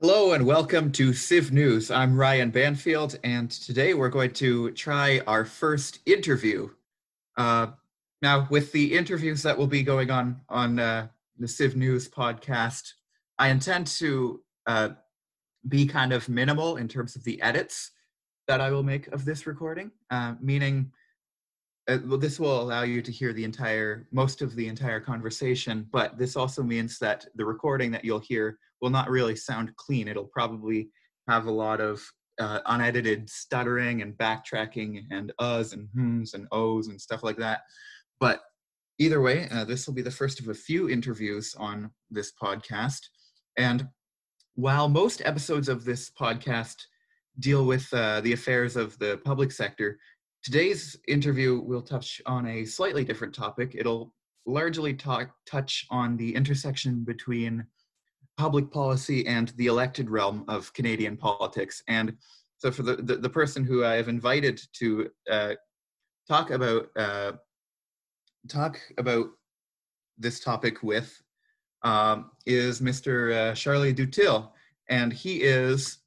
Hello and welcome to Civ News. I'm Ryan Banfield, and today we're going to try our first interview. Uh, now, with the interviews that will be going on on uh, the Civ News podcast, I intend to uh, be kind of minimal in terms of the edits that I will make of this recording, uh, meaning uh, well, this will allow you to hear the entire, most of the entire conversation, but this also means that the recording that you'll hear will not really sound clean. It'll probably have a lot of uh, unedited stuttering and backtracking and uhs and hms and ohs and stuff like that. But either way, uh, this will be the first of a few interviews on this podcast. And while most episodes of this podcast deal with uh, the affairs of the public sector, today's interview will touch on a slightly different topic. It'll largely talk, touch on the intersection between public policy and the elected realm of Canadian politics. And so, for the, the, the person who I have invited to uh, talk about uh, talk about this topic with um, is Mr. Uh, Charlie Dutil, and he is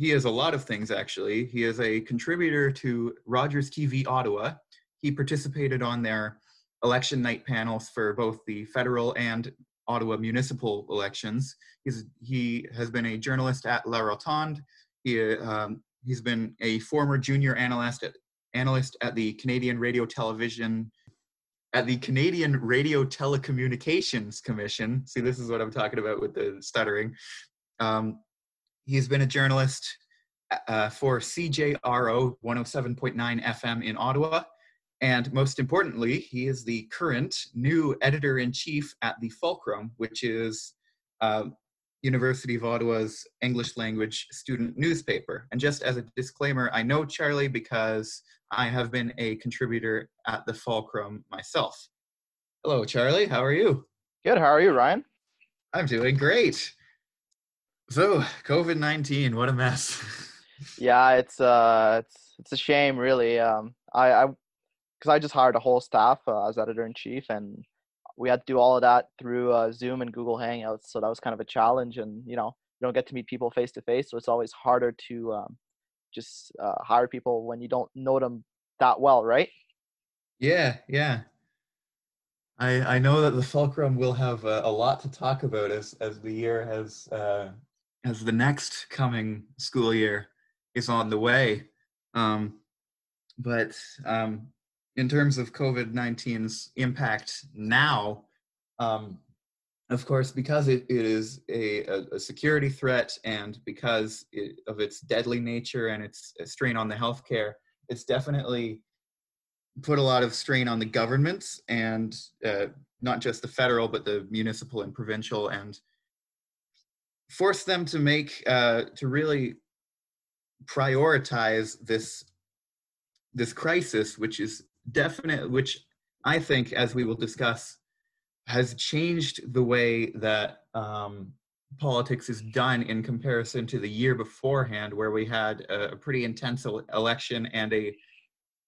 he is a lot of things actually. He is a contributor to Rogers TV Ottawa. He participated on their election night panels for both the federal and Ottawa municipal elections. He's, he has been a journalist at La Rotonde. He, um, he's been a former junior analyst at, analyst at the Canadian Radio Television at the Canadian Radio Telecommunications Commission. See, this is what I'm talking about with the stuttering. Um, he's been a journalist uh, for CJRO 107.9 FM in Ottawa and most importantly, he is the current new editor in chief at the Fulcrum, which is uh, University of Ottawa's English language student newspaper. And just as a disclaimer, I know Charlie because I have been a contributor at the Fulcrum myself. Hello, Charlie. How are you? Good. How are you, Ryan? I'm doing great. So, COVID nineteen, what a mess. yeah, it's uh, it's it's a shame, really. Um, I, I because I just hired a whole staff uh, as editor in chief, and we had to do all of that through uh, Zoom and Google Hangouts. So that was kind of a challenge, and you know, you don't get to meet people face to face, so it's always harder to um, just uh, hire people when you don't know them that well, right? Yeah, yeah. I I know that the Fulcrum will have a, a lot to talk about as as the year has uh, as the next coming school year is on the way. Um, but um, in terms of COVID 19's impact now, um, of course, because it, it is a, a, security threat and because it, of its deadly nature and its strain on the healthcare, it's definitely put a lot of strain on the governments and uh, not just the federal, but the municipal and provincial, and forced them to make uh, to really prioritize this this crisis, which is definite, which I think, as we will discuss, has changed the way that um, politics is done in comparison to the year beforehand, where we had a, a pretty intense election and a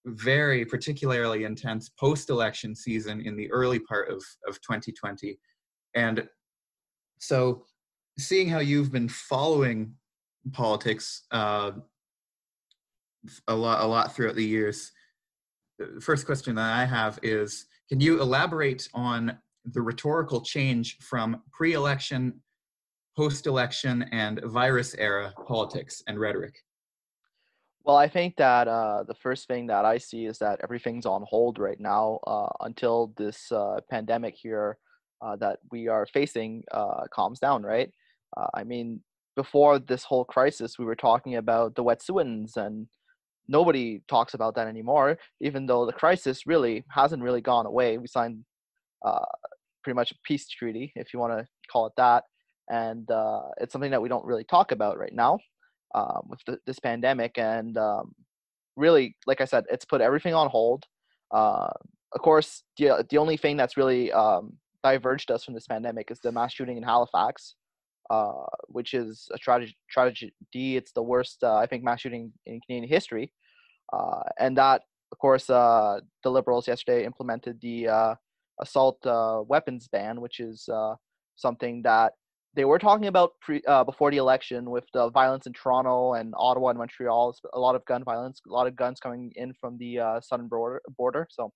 very particularly intense post-election season in the early part of, of 2020. And so seeing how you've been following politics uh, a lot a lot throughout the years the first question that I have is can you elaborate on the rhetorical change from pre election, post election, and virus era politics and rhetoric? Well, I think that uh, the first thing that I see is that everything's on hold right now uh, until this uh, pandemic here uh, that we are facing uh, calms down, right? Uh, I mean, before this whole crisis, we were talking about the Wet'suwet'ens and nobody talks about that anymore even though the crisis really hasn't really gone away. We signed uh, pretty much a peace treaty if you want to call it that and uh, it's something that we don't really talk about right now um, with the, this pandemic and um, really like i said it's put everything on hold. Uh, of course the, the only thing that's really um, diverged us from this pandemic is the mass shooting in halifax uh, which is a tragedy. Tragedy. It's the worst, uh, I think, mass shooting in Canadian history, uh, and that, of course, uh, the Liberals yesterday implemented the uh, assault weapons ban, which is something that they were talking about pre, before the election with the violence in Toronto and Ottawa and Montreal. A lot of gun violence, a lot of guns coming in from the southern border. Border, so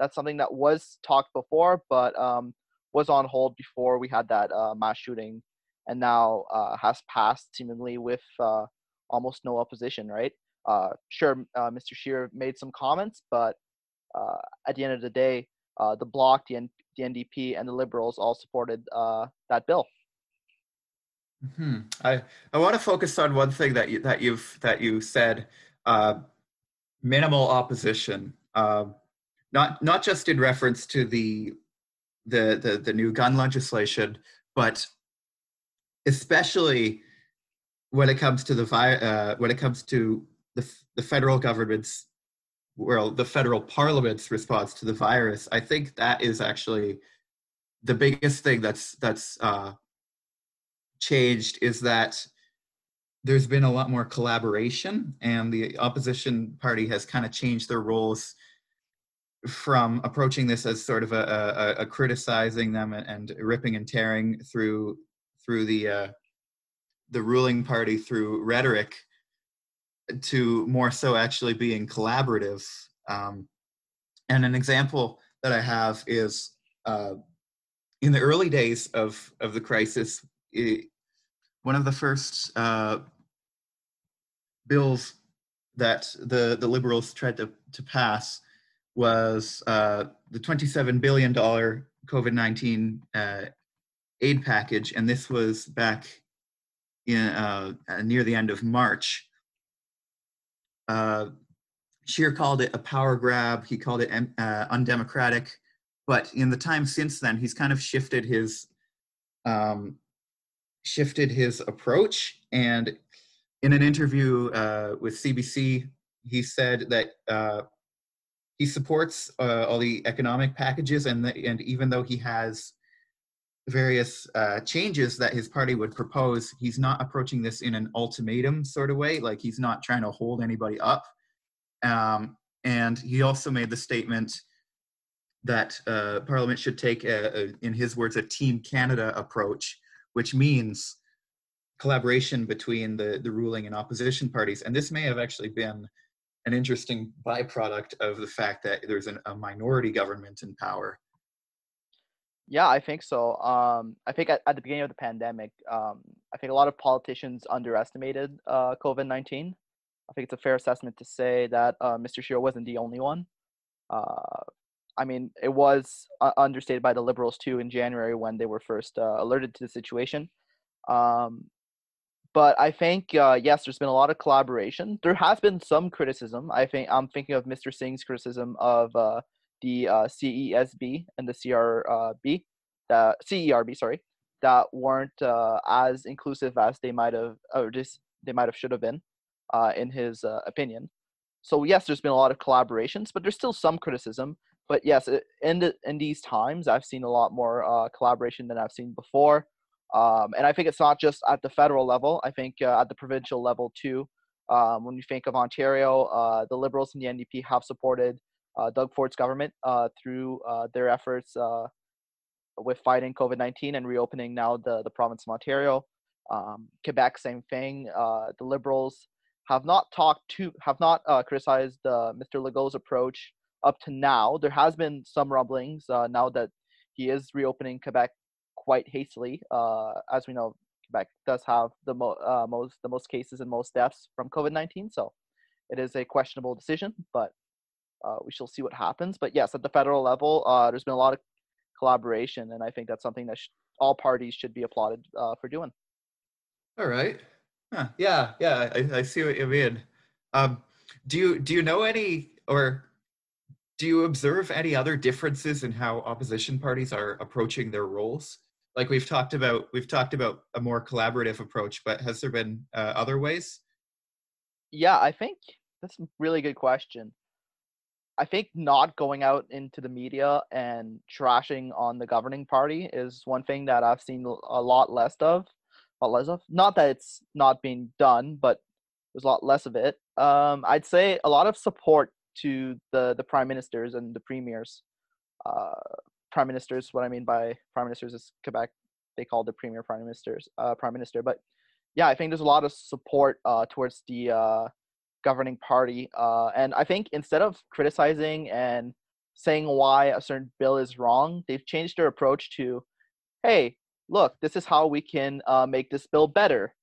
that's something that was talked before, but um, was on hold before we had that mass shooting, and now uh, has passed seemingly with uh, almost no opposition. Right? Uh, sure, Mr. Scheer made some comments, but at the end of the day, the Bloc, the, N- the NDP, and the Liberals all supported that bill. Hmm. I I want to focus on one thing that you that you've that you said, uh, minimal opposition. Uh, not not just in reference to the the the, the new gun legislation, but especially when it comes to the uh, when it comes to the the federal government's well the federal parliament's response to the virus. I think that is actually the biggest thing that's that's uh, changed is that there's been a lot more collaboration and the opposition party has kind of changed their roles from approaching this as sort of a, a, a criticizing them and, and, ripping and tearing through through the uh, the ruling party through rhetoric to more so actually being collaborative um, and an example that i have is uh, in the early days of of the crisis it, one of the first uh, bills that the, the liberals tried to, to pass was uh, the $27 billion COVID 19 uh, aid package. And this was back in, uh, near the end of March. Uh, called it a power grab, he called it uh, undemocratic. But in the time since then, he's kind of shifted his um, shifted his approach. And in an interview uh, with CBC, he said that uh, he supports uh, all the economic packages, and the, and even though he has various uh, changes that his party would propose, he's not approaching this in an ultimatum sort of way. Like he's not trying to hold anybody up. Um, and he also made the statement that uh, Parliament should take, a, a, in his words, a Team Canada approach which means collaboration between the, the ruling and opposition parties. And this may have actually been an interesting byproduct of the fact that there's an, a minority government in power. Yeah, I think so. Um, I think at, at, the beginning of the pandemic, um, I think a lot of politicians underestimated uh, COVID 19. I think it's a fair assessment to say that uh, Mr. Scheer wasn't the only one. Uh, I mean, it was uh, understated by the liberals too in January when they were first uh, alerted to the situation. Um, but I think uh, yes, there's been a lot of collaboration. There has been some criticism. I think I'm thinking of Mr. Singh's criticism of uh, the uh, CESB and the CRB, the CERB, sorry, that weren't uh, as inclusive as they might have, or just they might have should have been, in his opinion. So yes, there's been a lot of collaborations, but there's still some criticism but yes, in the, in these times, I've seen a lot more uh, collaboration than I've seen before, um, and I think it's not just at the federal level. I think uh, at the provincial level too. Um, when you think of Ontario, uh, the Liberals and the NDP have supported uh, Doug Ford's government uh, through uh, their efforts with fighting COVID nineteen and reopening now the the province of Ontario. Um, Quebec, same thing. the Liberals have not talked to have not criticized Mr. Legault's approach up to now. There has been some rumblings uh, now that he is reopening Quebec quite hastily. Uh, as we know, Quebec does have the mo- uh, most the most cases and most deaths from COVID nineteen, so it is a questionable decision. But uh, we shall see what happens. But yes, at the federal level, uh, there's been a lot of collaboration, and I think that's something that sh- all parties should be applauded uh, for doing. All right. Huh. Yeah, yeah, I, I see what you mean. Um, do you do you know any or do you observe any other differences in how opposition parties are approaching their roles like we've talked about we've talked about a more collaborative approach but has there been uh, other ways yeah i think that's a really good question i think not going out into the media and trashing on the governing party is one thing that i've seen a lot less of a lot less of not that it's not being done but there's a lot less of it um, i'd say a lot of support to the the prime ministers and the premiers. Uh, prime ministers. What I mean by prime ministers is Quebec. They call the premier prime ministers uh, prime minister. But yeah, I think there's a lot of support uh, towards the uh, governing party, uh, and I think instead of criticizing and saying why a certain bill is wrong, they've changed their approach to, hey, look, this is how we can uh, make this bill better.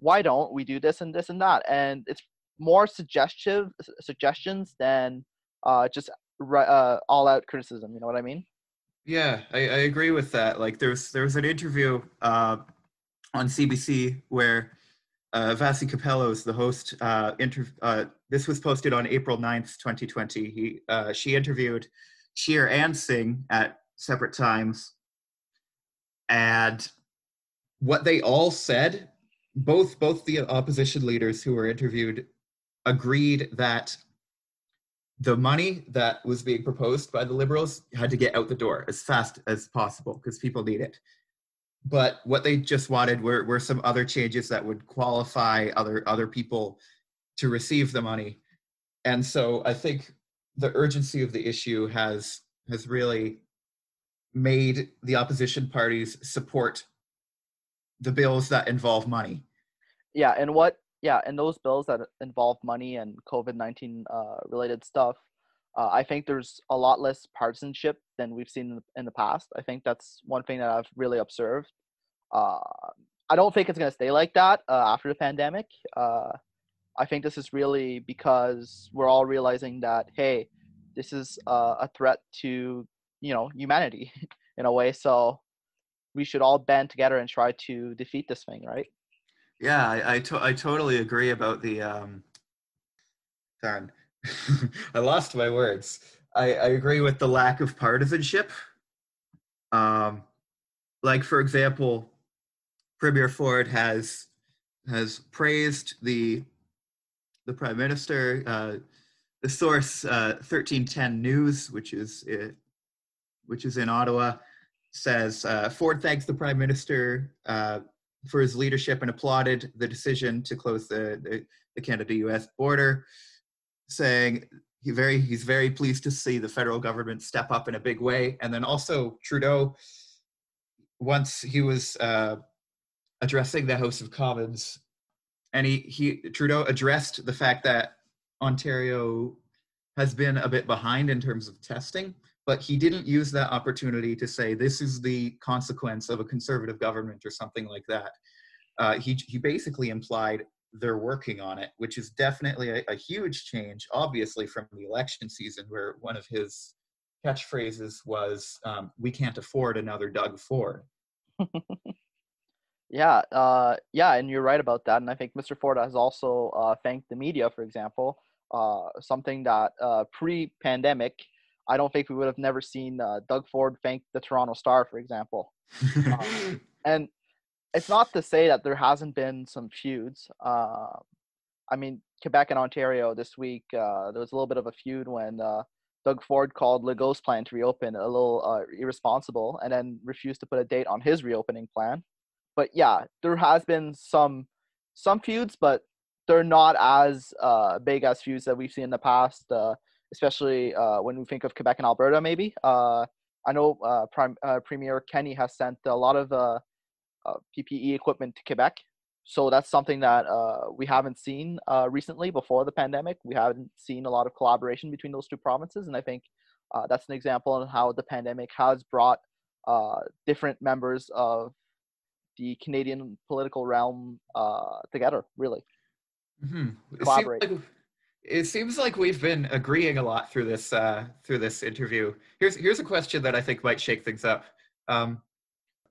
Why don't we do this and this and that? And it's more suggestive suggestions than uh, just uh, all out criticism. You know what I mean? Yeah, I, I agree with that. Like there's there was an interview uh, on CBC where uh, Vassy Kapelos, the host, uh, uh, this was posted on April 9th, 2020. He, uh, she interviewed Scheer and Singh at separate times. And what they all said, both both the opposition leaders who were interviewed agreed that the money that was being proposed by the liberals had to get out the door as fast as possible because people need it. But what they just wanted were, were some other changes that would qualify other other people to receive the money. And so I think the urgency of the issue has has really made the opposition parties support the bills that involve money. Yeah, and what yeah, and those bills that involve money and COVID nineteen uh, related stuff, uh, I think there's a lot less partisanship than we've seen in the, in the past. I think that's one thing that I've really observed. Uh, I don't think it's going to stay like that uh, after the pandemic. Uh, I think this is really because we're all realizing that hey, this is uh, a threat to you know humanity in a way. So we should all band together and try to defeat this thing, right? Yeah, I I, to- I totally agree about the um. Darn, I lost my words. I, I agree with the lack of partisanship. Um, like for example, Premier Ford has has praised the the prime minister. Uh, the source uh, 1310 News, which is uh, which is in Ottawa, says uh, Ford thanks the prime minister uh, for his leadership and applauded the decision to close the, the, the Canada-U.S. border, saying he very he's very pleased to see the federal government step up in a big way. And then also Trudeau, once he was uh, addressing the House of Commons, and he, he Trudeau addressed the fact that Ontario has been a bit behind in terms of testing, but he didn't use that opportunity to say this is the consequence of a conservative government or something like that. Uh, he he basically implied they're working on it, which is definitely a, a huge change, obviously from the election season, where one of his catchphrases was um, "We can't afford another Doug Ford." yeah, uh, yeah, and you're right about that. And I think Mr. Ford has also uh, thanked the media, for example, uh, something that uh, pre-pandemic, I don't think we would have never seen uh, Doug Ford thank the Toronto Star, for example. um, and it's not to say that there hasn't been some feuds. Uh, I mean, Quebec and Ontario this week, uh, there was a little bit of a feud when uh, Doug Ford called Legault's plan to reopen a little uh, irresponsible and then refused to put a date on his reopening plan. But yeah, there has been some some feuds, but they're not as uh, big as feuds that we've seen in the past, uh, especially when we think of Quebec and Alberta. Maybe I know Prime, Premier Kenney has sent a lot of PPE equipment to Quebec. So that's something that uh, we haven't seen uh, recently before the pandemic. We haven't seen a lot of collaboration between those two provinces, and I think uh, that's an example of how the pandemic has brought uh, different members of the Canadian political realm uh, together. Really, mm-hmm. collaborate. It seems, like, it seems like we've been agreeing a lot through this through this interview. Here's here's a question that I think might shake things up. Um,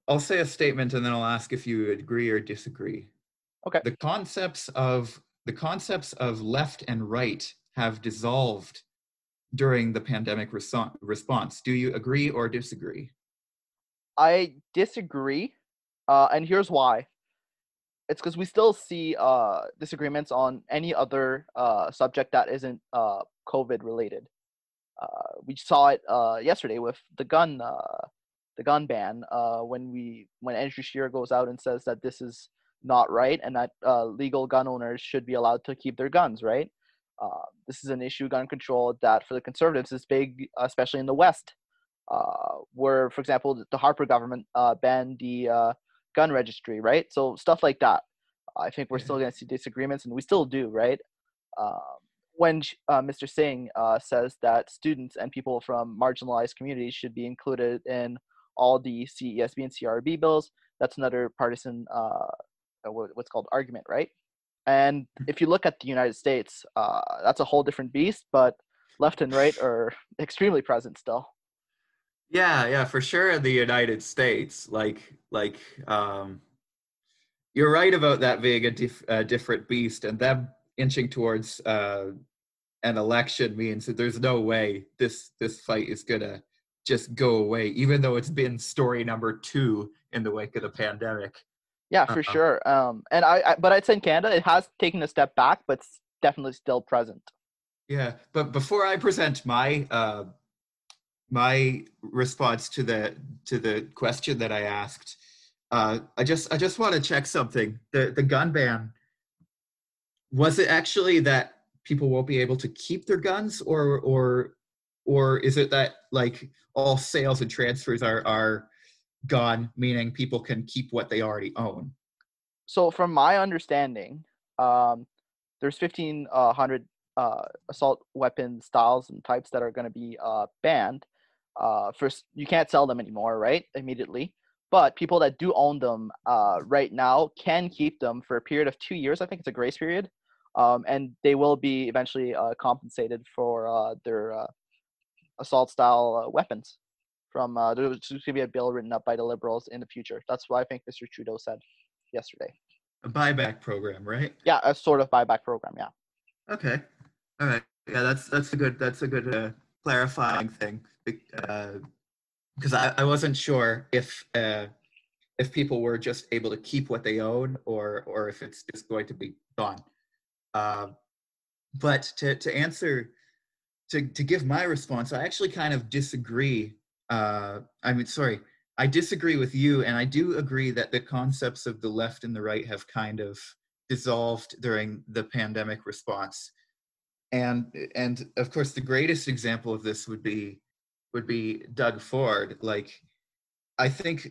I'll say a statement and then I'll ask if you agree or disagree. Okay. The concepts of the concepts of left and right have dissolved during the pandemic response. Do you agree or disagree? I disagree, uh, and here's why. It's because we still see uh, disagreements on any other uh, subject that isn't uh, COVID related. Uh, we saw it uh, yesterday with the gun the gun ban uh, when we when Andrew Scheer goes out and says that this is not right and that uh, legal gun owners should be allowed to keep their guns right uh, this is an issue gun control that for the conservatives is big especially in the west uh, where, for example, the Harper government uh, banned the uh, gun registry, right? So stuff like that. I think we're still going to see disagreements, and we still do, right? Um, when uh, Mr. Singh uh, says that students and people from marginalized communities should be included in all the CESB and CRB bills, that's another partisan, uh, what's called argument, right? And if you look at the United States, uh, that's a whole different beast, but left and right are extremely present still. Yeah, yeah, for sure in the United States. Like, like, um, you're right about that being a, dif- a different beast, and them inching towards uh, an election means that there's no way this this fight is gonna just go away, even though it's been story number two in the wake of the pandemic. Yeah, for Uh-uh. sure. Um, and I, I, but I'd say in Canada, it has taken a step back, but it's definitely still present. Yeah, but before I present my uh, my response to the to the question that I asked, uh, I just I just want to check something. The the gun ban was it actually that people won't be able to keep their guns, or or or is it that like all sales and transfers are are gone, meaning people can keep what they already own? So, from my understanding, um, there's 1,500 uh, assault weapon styles and types that are going to be uh, banned. Uh, first, you can't sell them anymore, right? Immediately. But people that do own them uh, right now can keep them for a period of two years. I think it's a grace period. Um, and they will be eventually uh, compensated for uh, their uh, assault style uh, weapons. From uh, there's going to be a bill written up by the liberals in the future. That's what I think Mr. Trudeau said yesterday. A buyback program, right? Yeah, a sort of buyback program. Yeah. Okay. All right. Yeah, that's that's a good that's a good uh, clarifying thing because I, I wasn't sure if uh, if people were just able to keep what they own or or if it's just going to be gone. Uh, but to to answer to to give my response, I actually kind of disagree. Uh, I mean, sorry, I disagree with you, and I do agree that the concepts of the left and the right have kind of dissolved during the pandemic response and and of course the greatest example of this would be would be Doug Ford like I think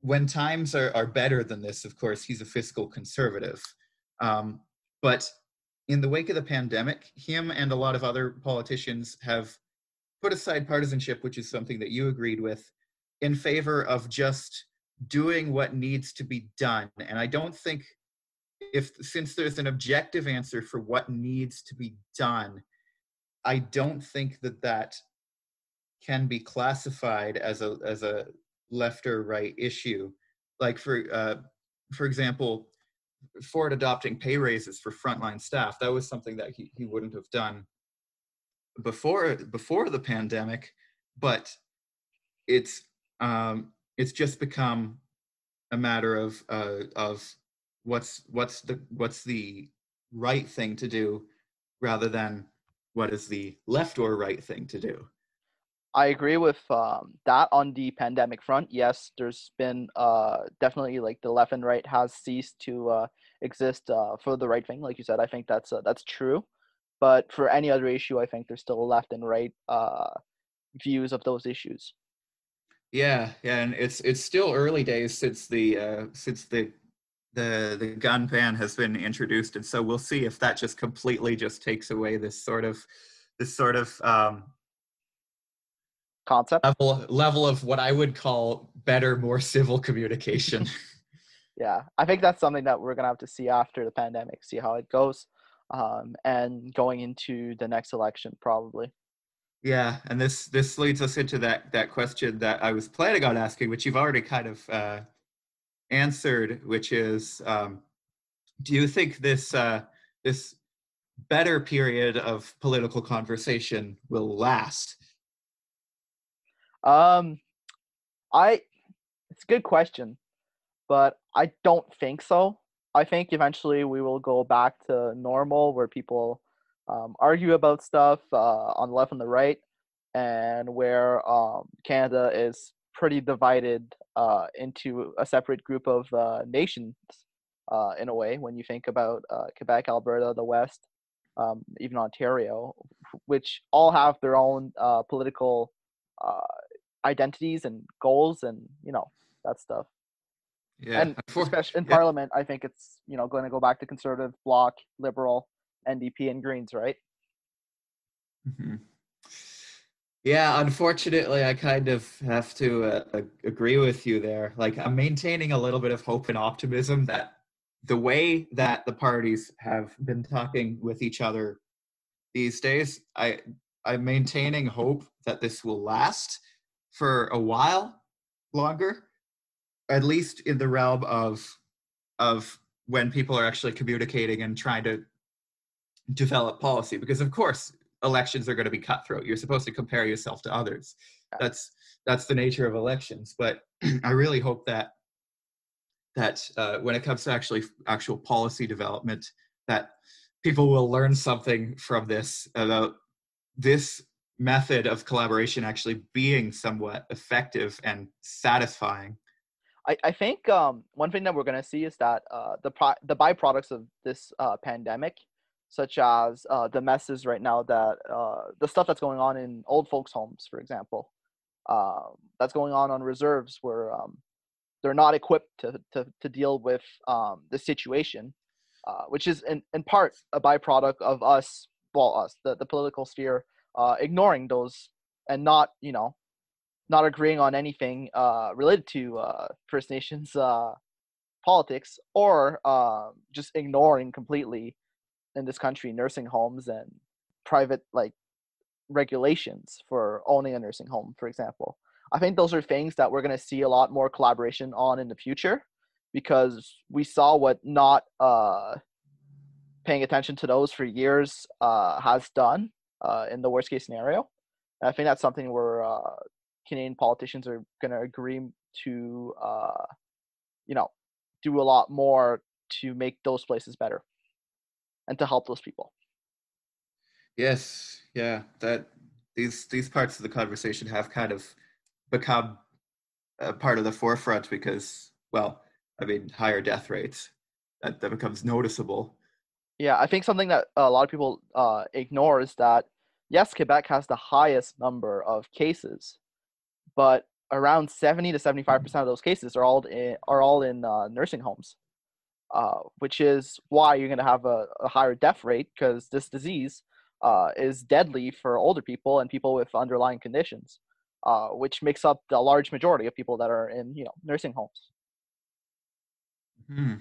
when times are, are better than this of course he's a fiscal conservative um, but in the wake of the pandemic him and a lot of other politicians have put aside partisanship which is something that you agreed with in favor of just doing what needs to be done. And I don't think if since there's an objective answer for what needs to be done i don't think that that can be classified as a as a left or right issue. Like for uh, for example ford adopting pay raises for frontline staff that was something that he, he wouldn't have done before before the pandemic but it's um it's just become a matter of uh of what's what's the what's the right thing to do rather than what is the left or right thing to do I agree with um, that on the pandemic front. Yes, there's been uh, definitely like the left and right has ceased to uh, exist uh, for the right thing. Like you said, I think that's uh, that's true. But for any other issue, I think there's still left and right uh, views of those issues. yeah yeah and it's it's still early days since the uh since the the the gun ban has been introduced and so we'll see if that just completely just takes away this sort of this sort of um Concept. level level of what i would call better more civil communication yeah, I think that's something that we're gonna have to see after the pandemic, see how it goes, um, and going into the next election probably. Yeah, and this this leads us into that that question that I was planning on asking, which you've already kind of uh, answered, which is, um, do you think this uh, this better period of political conversation will last? Um, I it's a good question, but I don't think so. I think eventually we will go back to normal where people um, argue about stuff uh, on the left and the right, and where um, Canada is pretty divided uh, into a separate group of uh, nations uh, in a way. When you think about uh, Quebec, Alberta, the West, um, even Ontario, which all have their own uh, political identities and goals and you know that stuff. Yeah, and especially in yeah. Parliament, I think it's you know going to go back to Conservative, Bloc, Liberal, NDP, and Greens, right? Mhm. Yeah, unfortunately, I kind of have to uh, agree with you there. Like, I'm maintaining a little bit of hope and optimism that the way that the parties have been talking with each other these days, I I'm maintaining hope that this will last for a while longer, at least in the realm of of when people are actually communicating and trying to develop policy. Because of course, elections are going to be cutthroat. You're supposed to compare yourself to others. That's that's the nature of elections. But I really hope that that uh, when it comes to actually actual policy development, that people will learn something from this about this method of collaboration actually being somewhat effective and satisfying. I, I think um, one thing that we're going to see is that uh, the pro- the byproducts of this uh, pandemic, such as uh, the messes right now that uh, the stuff that's going on in old folks' homes, for example, um, that's going on on reserves where um, they're not equipped to, to, to deal with um, the situation, uh, which is in, in part a byproduct of us, well, us, the, the political sphere, uh, ignoring those and not, you know, not agreeing on anything uh, related to uh, First Nations uh, politics or uh, just ignoring completely in this country nursing homes and private like regulations for owning a nursing home, for example. I think those are things that we're going to see a lot more collaboration on in the future because we saw what not uh, paying attention to those for years uh, has done uh, in the worst case scenario. And I think that's something where uh, Canadian politicians are going to agree to, uh, you know, do a lot more to make those places better and to help those people. Yes, yeah, that these these parts of the conversation have kind of become a part of the forefront because, well, I mean, higher death rates that that becomes noticeable. Yeah, I think something that a lot of people uh, ignore is that yes, Quebec has the highest number of cases, but around 70 to 75 percent of those cases are all in are all in uh, nursing homes, uh, which is why you're going to have a, a higher death rate because this disease uh, is deadly for older people and people with underlying conditions, uh, which makes up the large majority of people that are in you know nursing homes. Hmm.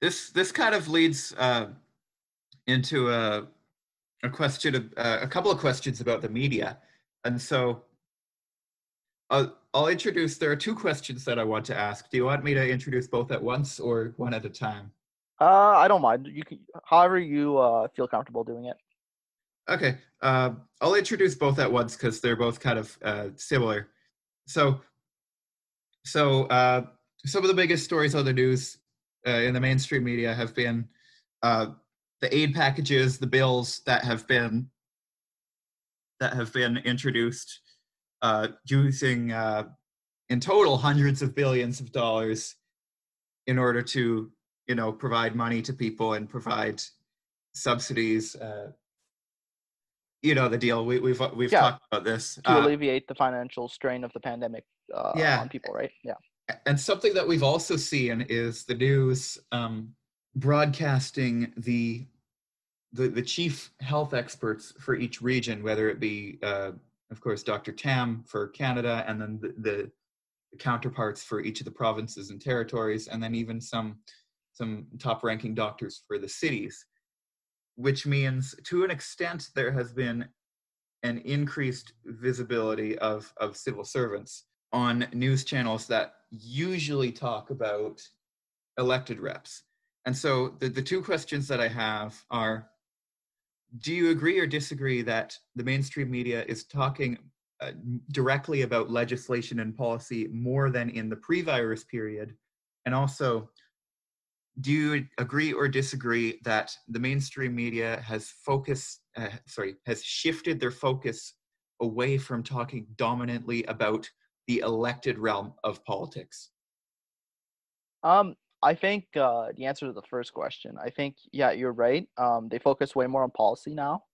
This this kind of leads uh, into a a question of uh, a couple of questions about the media, and so I'll, I'll introduce. There are two questions that I want to ask. Do you want me to introduce both at once or one at a time? Uh, I don't mind. You can, however you uh, feel comfortable doing it. Okay, uh, I'll introduce both at once because they're both kind of uh, similar. So, so uh, some of the biggest stories on the news uh, in the mainstream media have been uh, the aid packages, the bills that have been that have been introduced, uh, using uh, in total hundreds of billions of dollars in order to, you know, provide money to people and provide subsidies. Uh, you know the deal. We, we've we've Yeah. talked about this. to Uh, alleviate the financial strain of the pandemic uh, Yeah. on people, right? Yeah. And something that we've also seen is the news um, broadcasting the, the the chief health experts for each region, whether it be, uh, of course, Dr. Tam for Canada, and then the, the, counterparts for each of the provinces and territories, and then even some some top-ranking doctors for the cities, which means to an extent there has been an increased visibility of of civil servants on news channels that usually talk about elected reps. And so the, the two questions that I have are Do you agree or disagree that the mainstream media is talking uh, directly about legislation and policy more than in the pre virus period? And also, do you agree or disagree that the mainstream media has focused, uh, sorry, has shifted their focus away from talking dominantly about the elected realm of politics? Um, I think uh, the answer to the first question, I think, yeah, you're right. Um, they focus way more on policy now.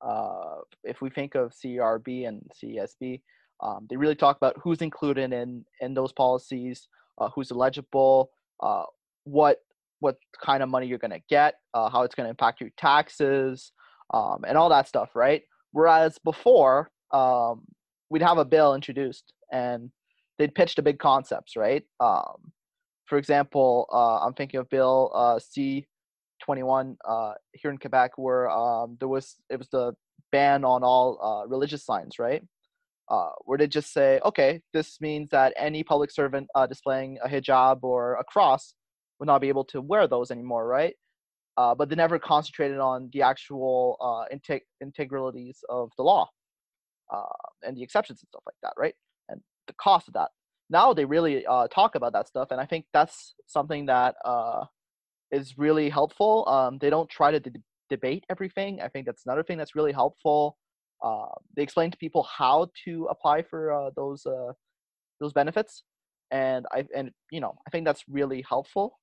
Uh, if we think of CRB and CESB, Um, they really talk about who's included in in those policies, uh, who's eligible, uh, what what kind of money you're going to get, uh, how it's going to impact your taxes, um, and all that stuff, right? Whereas before, um, we'd have a bill introduced and they'd pitch the big concepts, right? Um, for example, uh, I'm thinking of Bill uh, C21 uh, here in Quebec, where um, there was it was the ban on all uh, religious signs, right? Uh, where they just say, okay, this means that any public servant uh, displaying a hijab or a cross would not be able to wear those anymore, right? But they never concentrated on the actual integ- integralities of the law and the exceptions and stuff like that, right? The cost of that. Now they really uh, talk about that stuff, and I think that's something that uh, is really helpful. Um, they don't try to de- debate everything. I think that's another thing that's really helpful. Uh, they explain to people how to apply for uh, those uh, those benefits, and I and you know I think that's really helpful.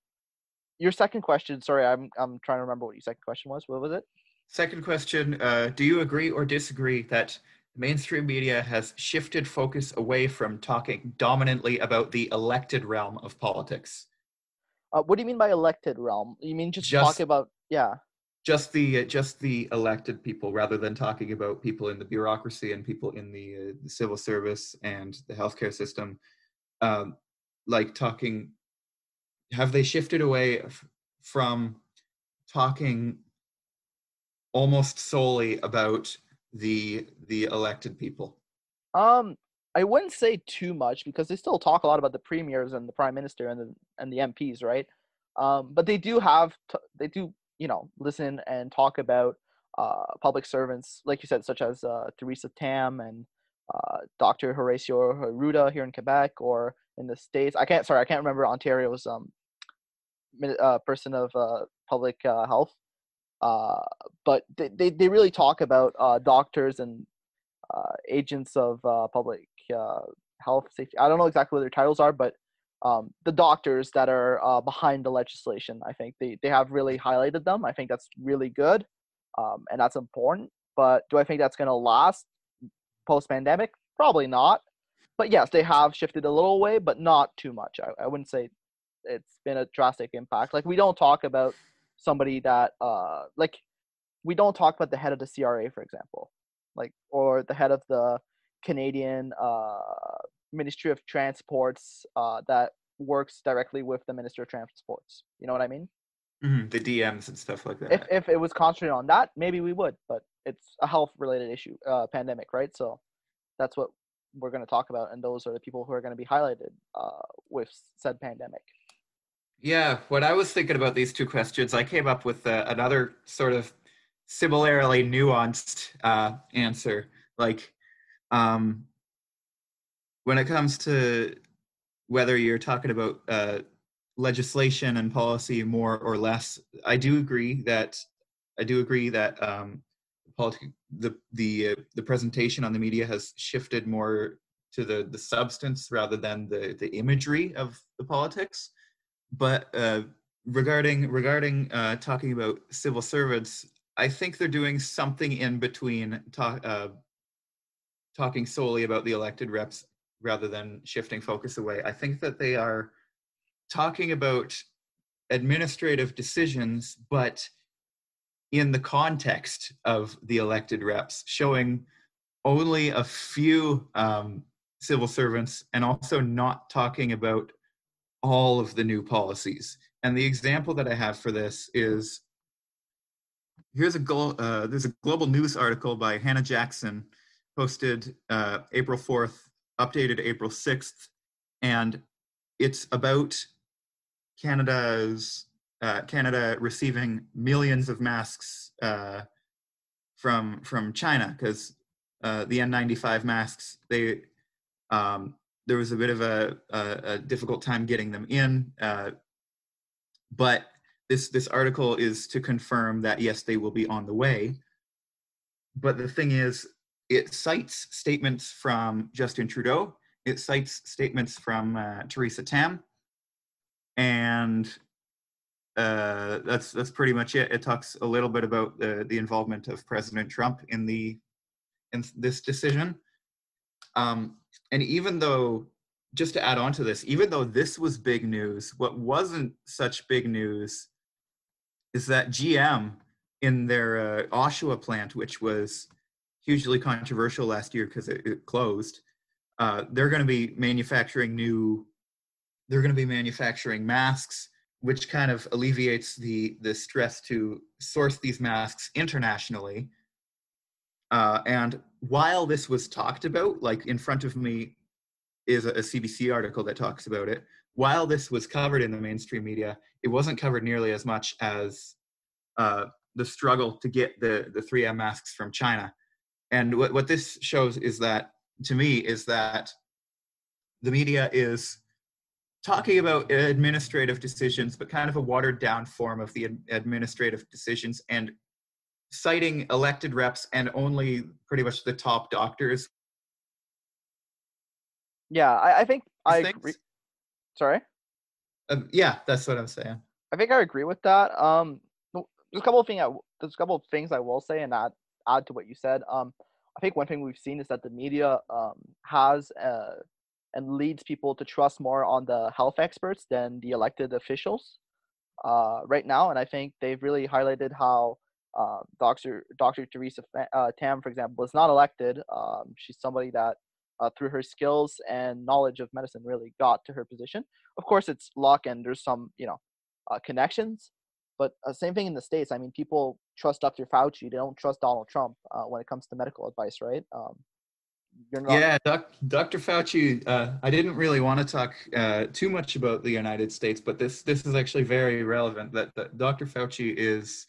Your second question, sorry, I'm I'm trying to remember what your second question was. What was it? Second question: uh, Do you agree or disagree that mainstream media has shifted focus away from talking dominantly about the elected realm of politics? Uh, what do you mean by elected realm? You mean just, Just- talk about yeah? just the just the elected people rather than talking about people in the bureaucracy and people in the, uh, the civil service and the healthcare system um, like talking have they shifted away f- from talking almost solely about the the elected people Um, I wouldn't say too much because they still talk a lot about the premiers and the prime minister and the and the MPs, right? Um, but they do have t- they do you know listen and talk about uh, public servants, like you said, such as uh, Theresa Tam and uh, Dr. Horacio Arruda here in Quebec or in the states. I can't sorry, I can't remember Ontario's um uh, person of uh, public uh, health. Uh, but they, they, they really talk about uh, doctors and uh, agents of uh, public uh, health safety. I don't know exactly what their titles are, but um, the doctors that are uh, behind the legislation, I think they, they have really highlighted them. I think that's really good, um, and that's important. But do I think that's going to last post pandemic? Probably not. But yes, they have shifted a little way, but not too much. I, I wouldn't say it's been a drastic impact. Like we don't talk about somebody that uh like we don't talk about the head of the CRA, for example like or the head of the Canadian uh, Ministry of Transports uh, that works directly with the Minister of Transports. You know what I mean? Mhm, the dms and stuff like that If if it was concentrated on that, maybe we would, but it's a health related issue, uh, pandemic, right? So that's what we're going to talk about, and those are the people who are going to be highlighted uh, with said pandemic. Yeah, when I was thinking about these two questions, I came up with uh, another sort of similarly nuanced uh, answer. Like, um, when it comes to whether you're talking about uh, legislation and policy more or less, I do agree that I do agree that um, politi- the the uh, the presentation on the media has shifted more to the the substance rather than the the imagery of the politics but uh, regarding regarding uh, talking about civil servants, I think they're doing something in between talk, uh, talking solely about the elected reps rather than shifting focus away. I think that they are talking about administrative decisions, but in the context of the elected reps, showing only a few um, civil servants and also not talking about all of the new policies. And the example that I have for this is here's a uh, there's a global news article by Hannah Jackson posted uh, April 4th, updated April 6th, and it's about Canada's uh, Canada receiving millions of masks uh, from from China because uh, the N95 masks they um, there was a bit of a, a, a difficult time getting them in, uh, but this this article is to confirm that yes, they will be on the way. But the thing is, it cites statements from Justin Trudeau. It cites statements from uh, Theresa Tam, and uh, that's that's pretty much it. It talks a little bit about the the involvement of President Trump in the in this decision. Um, and even though, just to add on to this, even though this was big news, what wasn't such big news is that GM in their uh, Oshawa plant, which was hugely controversial last year because it, it, closed, uh, they're going to be manufacturing new. They're going to be manufacturing masks, which kind of alleviates the the stress to source these masks internationally. Uh, and while this was talked about, like in front of me is a, a CBC article that talks about it. While this was covered in the mainstream media, it wasn't covered nearly as much as uh, the struggle to get the the 3M masks from China. And what, what this shows is that to me is that the media is talking about administrative decisions, but kind of a watered down form of the administrative decisions and citing elected reps and only pretty much the top doctors. Yeah, I, I think I agree. Sorry. Um, yeah, that's what I'm saying. I think I agree with that. Um, there's a couple of things. I, there's a couple of things I will say and add add to what you said. Um, I think one thing we've seen is that the media um, has uh, and leads people to trust more on the health experts than the elected officials uh, right now. And I think they've really highlighted how uh, Dr. Dr. Theresa uh, Tam, for example, was not elected. Um, she's somebody that, uh, through her skills and knowledge of medicine, really got to her position. Of course, it's luck and there's some, you know, uh, connections. But uh, same thing in the states. I mean, people trust Dr. Fauci. They don't trust Donald Trump when it comes to medical advice, right? Um, not- yeah, doc, Dr. Fauci. Uh, I didn't really want to talk uh, too much about the United States, but this this is actually very relevant. That, that Dr. Fauci is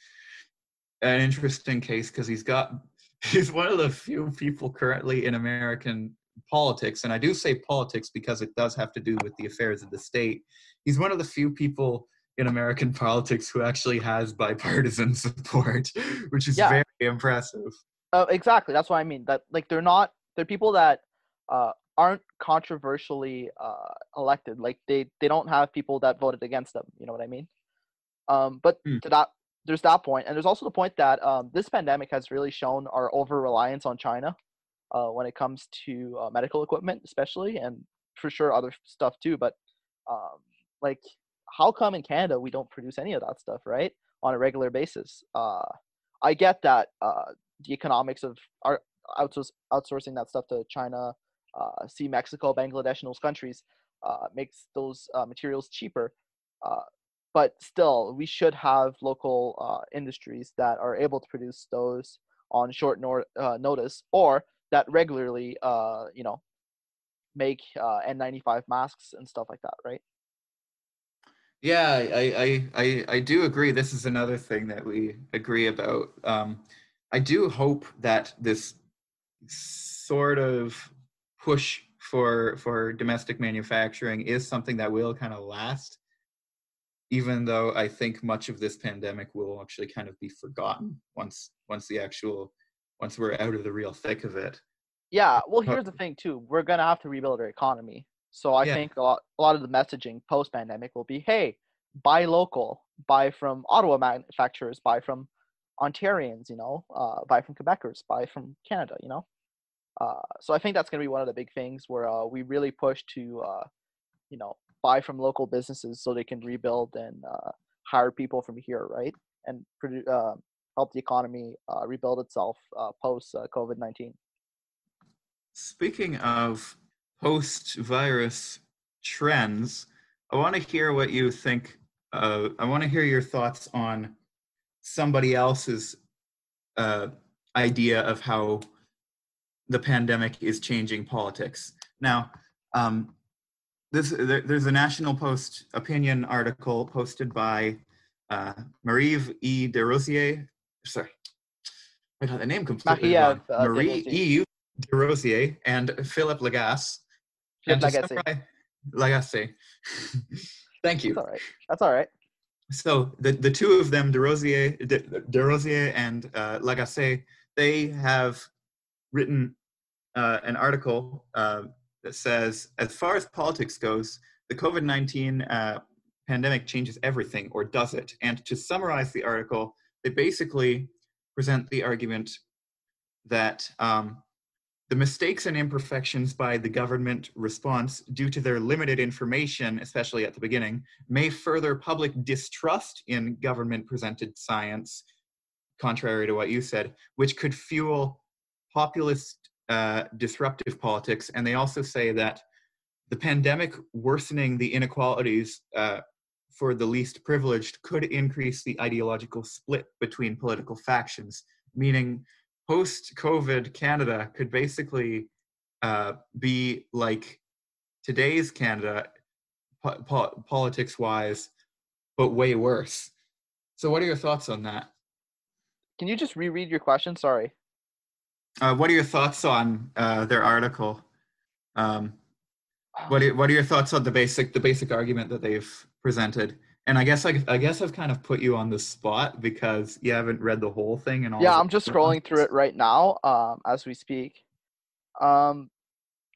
an interesting case because he's got he's one of the few people currently in American politics, and I do say politics because it does have to do with the affairs of the state. He's one of the few people in American politics who actually has bipartisan support, which is yeah. very impressive. Uh, exactly, that's what I mean. That like they're not they're people that uh, aren't controversially uh, elected. Like they they don't have people that voted against them. You know what I mean? Um, but hmm. to that there's that point, and there's also the point that um, this pandemic has really shown our over reliance on China uh, when it comes to uh, medical equipment, especially, and for sure other stuff too. But um, like, how come in Canada we don't produce any of that stuff, right, on a regular basis? Uh, I get that uh, the economics of our outsourcing that stuff to China, uh, see Mexico, Bangladesh, and those countries uh, makes those materials cheaper but still, we should have local uh, industries that are able to produce those on short nor- uh, notice, or that regularly, uh, you know, make uh, N95 masks and stuff like that, right? Yeah, I, I, I, I do agree. This is another thing that we agree about. Um, I do hope that this sort of push for for domestic manufacturing is something that will kind of last even though I think much of this pandemic will actually kind of be forgotten once once the actual once we're out of the real thick of it. Yeah, well, here's the thing too: we're gonna have to rebuild our economy. So I yeah. think a lot a lot of the messaging post pandemic will be, hey, buy local, buy from Ottawa manufacturers, buy from Ontarians, you know, uh, buy from Quebecers, buy from Canada, you know. Uh, so I think that's going to be one of the big things where uh, we really push to, uh, you know, buy from local businesses so they can rebuild and uh, hire people from here, right? And produce, uh, help the economy uh, rebuild itself uh, post uh, COVID 19. Speaking of post virus trends, I want to hear what you think. I want to hear your thoughts on somebody else's idea of how the pandemic is changing politics. Now, um, this there, there's a National Post opinion article posted by uh, Marie E. Desrosiers. Sorry, I got the name completely Marie, wrong. Uh, Marie E. Desrosiers and Philip Lagasse. Lagasse. Lagasse. Thank you. That's all right. That's all right. So the, the two of them, Desrosiers, De, Desrosiers and uh, Lagasse, they have written uh, an article uh, that says, as far as politics goes, the COVID 19 uh, pandemic changes everything, or does it? And to summarize the article, they basically present the argument that um, the mistakes and imperfections by the government response due to their limited information, especially at the beginning, may further public distrust in government presented science, contrary to what you said, which could fuel populist uh, disruptive politics. And they also say that the pandemic worsening the inequalities uh, for the least privileged could increase the ideological split between political factions, meaning post COVID Canada could basically uh, be like today's Canada, po- po- politics wise, but way worse. So, what are your thoughts on that? Can you just reread your question? Sorry. Uh, what are your thoughts on uh, their article? Um, what are, what are your thoughts on the basic the basic argument that they've presented? and I guess I, I guess I've kind of put you on the spot because you haven't read the whole thing and all. Yeah, I'm just scrolling through it right now um, as we speak. Um,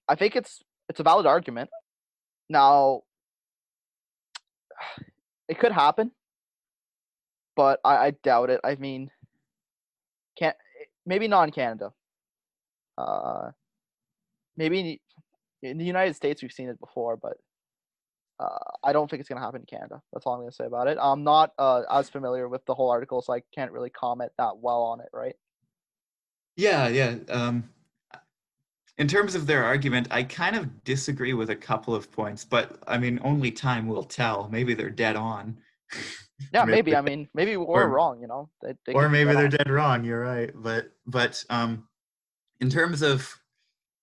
I think it's it's a valid argument. Now, it could happen, but I, I doubt it. I mean, can't maybe not in Canada. Uh, maybe in the United States we've seen it before, but uh, I don't think it's going to happen in Canada. That's all I'm going to say about it. I'm not uh, as familiar with the whole article, so I can't really comment that well on it, right? Yeah, yeah. Um, in terms of their argument, I kind of disagree with a couple of points, but I mean, only time will tell. Maybe they're dead on. Yeah, maybe. I mean, maybe we're or, wrong. You know, they, they or maybe they're on. dead wrong. You're right, but but um, in terms of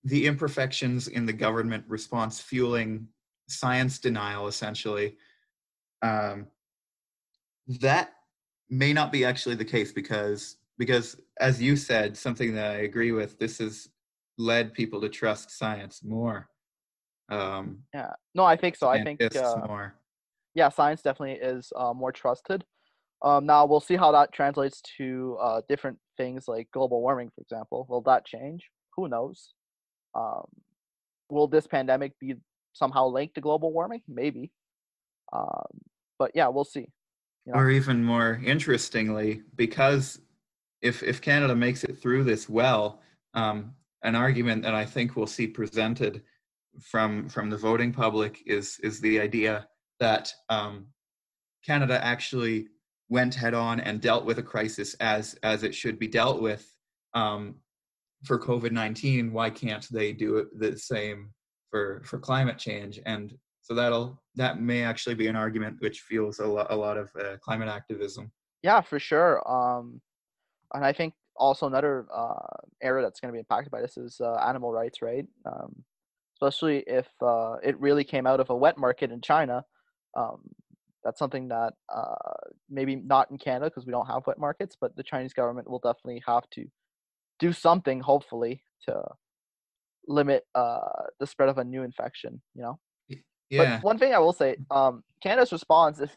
the imperfections in the government response fueling science denial essentially um, that may not be actually the case because because as you said something that i agree with this has led people to trust science more. Um, yeah. No i think so. I think uh, more. yeah science definitely is uh, more trusted. Um, now we'll see how that translates to uh, different things like global warming for example will that change who knows um, will this pandemic be somehow linked to global warming? Maybe. Um, but yeah, we'll see. You know? Or even more interestingly, because if if Canada makes it through this well, um, an argument that I think we'll see presented from from the voting public is is the idea that um, Canada actually went head on and dealt with a crisis as as it should be dealt with um, for COVID nineteen. Why can't they do it the same for for climate change and so that'll that may actually be an argument which fuels a lot, a lot of uh, climate activism yeah for sure um and i think also another uh, area that's going to be impacted by this is uh, animal rights right um, especially if uh, it really came out of a wet market in china um, that's something that uh, maybe not in canada because we don't have wet markets but the chinese government will definitely have to do something hopefully to limit uh, the spread of a new infection. You know. Yeah. But one thing I will say, um, Canada's response, if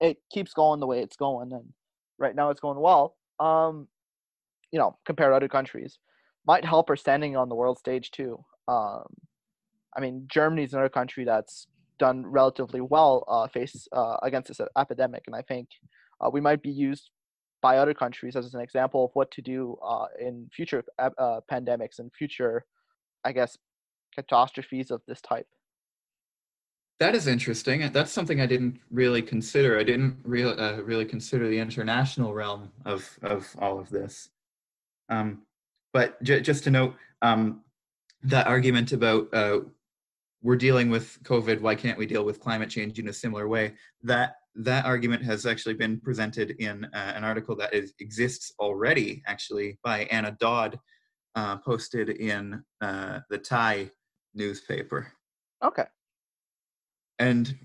it keeps going the way it's going, and right now it's going well, um, you know, compared to other countries, might help her standing on the world stage too. Um, I mean, Germany's another country that's done relatively well uh, face uh, against this epidemic, and I think uh, we might be used by other countries as an example of what to do uh, in future uh, pandemics and future I guess, catastrophes of this type. That is interesting. That's something I didn't really consider. I didn't really uh, really consider the international realm of of all of this. Um, but j- just to note, um, that argument about we're dealing with COVID, why can't we deal with climate change in a similar way? That that argument has actually been presented in uh, an article that is, exists already, actually, by Anna Dodd, uh, posted in uh, the Tyee newspaper. Okay. And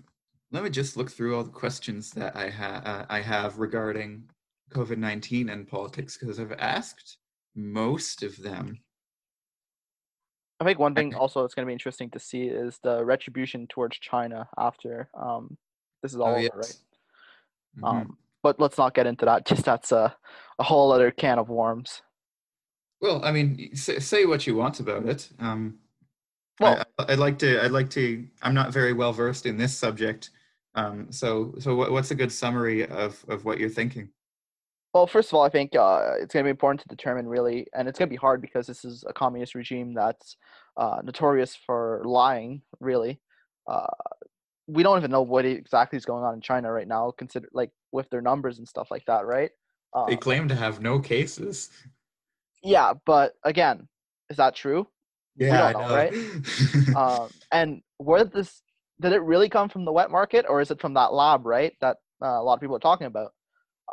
let me just look through all the questions that I have uh, I have regarding COVID nineteen and politics because I've asked most of them. I think one thing also that's going to be interesting to see is the retribution towards China after um, this is all oh, over, yes. right? Mm-hmm. Um, but let's not get into that. Just that's a, a whole other can of worms. Well, I mean, say, say what you want about it. Um, well, I, would like to. I'd like to. I'm not very well versed in this subject. Um, so, so what, what's a good summary of of what you're thinking? Well, first of all, I think uh, it's going to be important to determine really, and it's going to be hard because this is a communist regime that's uh, notorious for lying. Really, uh, we don't even know what exactly is going on in China right now. Consider like with their numbers and stuff like that, right? they claim to have no cases. Yeah, but again, is that true? Yeah, we don't know, right? um, and where did this did it really come from the wet market, or is it from that lab, right? That uh, a lot of people are talking about.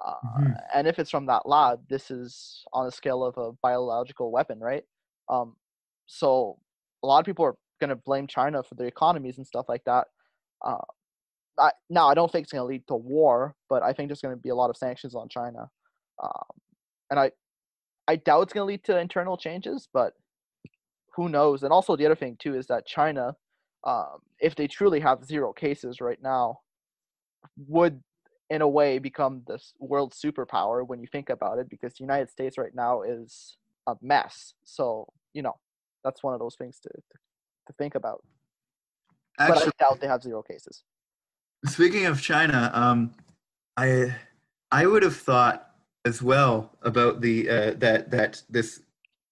Uh, mm-hmm. And if it's from that lab, this is on the scale of a biological weapon, right? Um, so a lot of people are going to blame China for the economies and stuff like that. Uh, I, now, I don't think it's going to lead to war, but I think there's going to be a lot of sanctions on China, um, and I, I doubt it's going to lead to internal changes, but who knows? And also, the other thing too is that China, um, if they truly have zero cases right now, would in a way become the world superpower when you think about it because the united states right now is a mess. So you know that's one of those things to to, to think about. Actually, but i doubt they have zero cases. Speaking of china um i i would have thought as well about the uh, that that this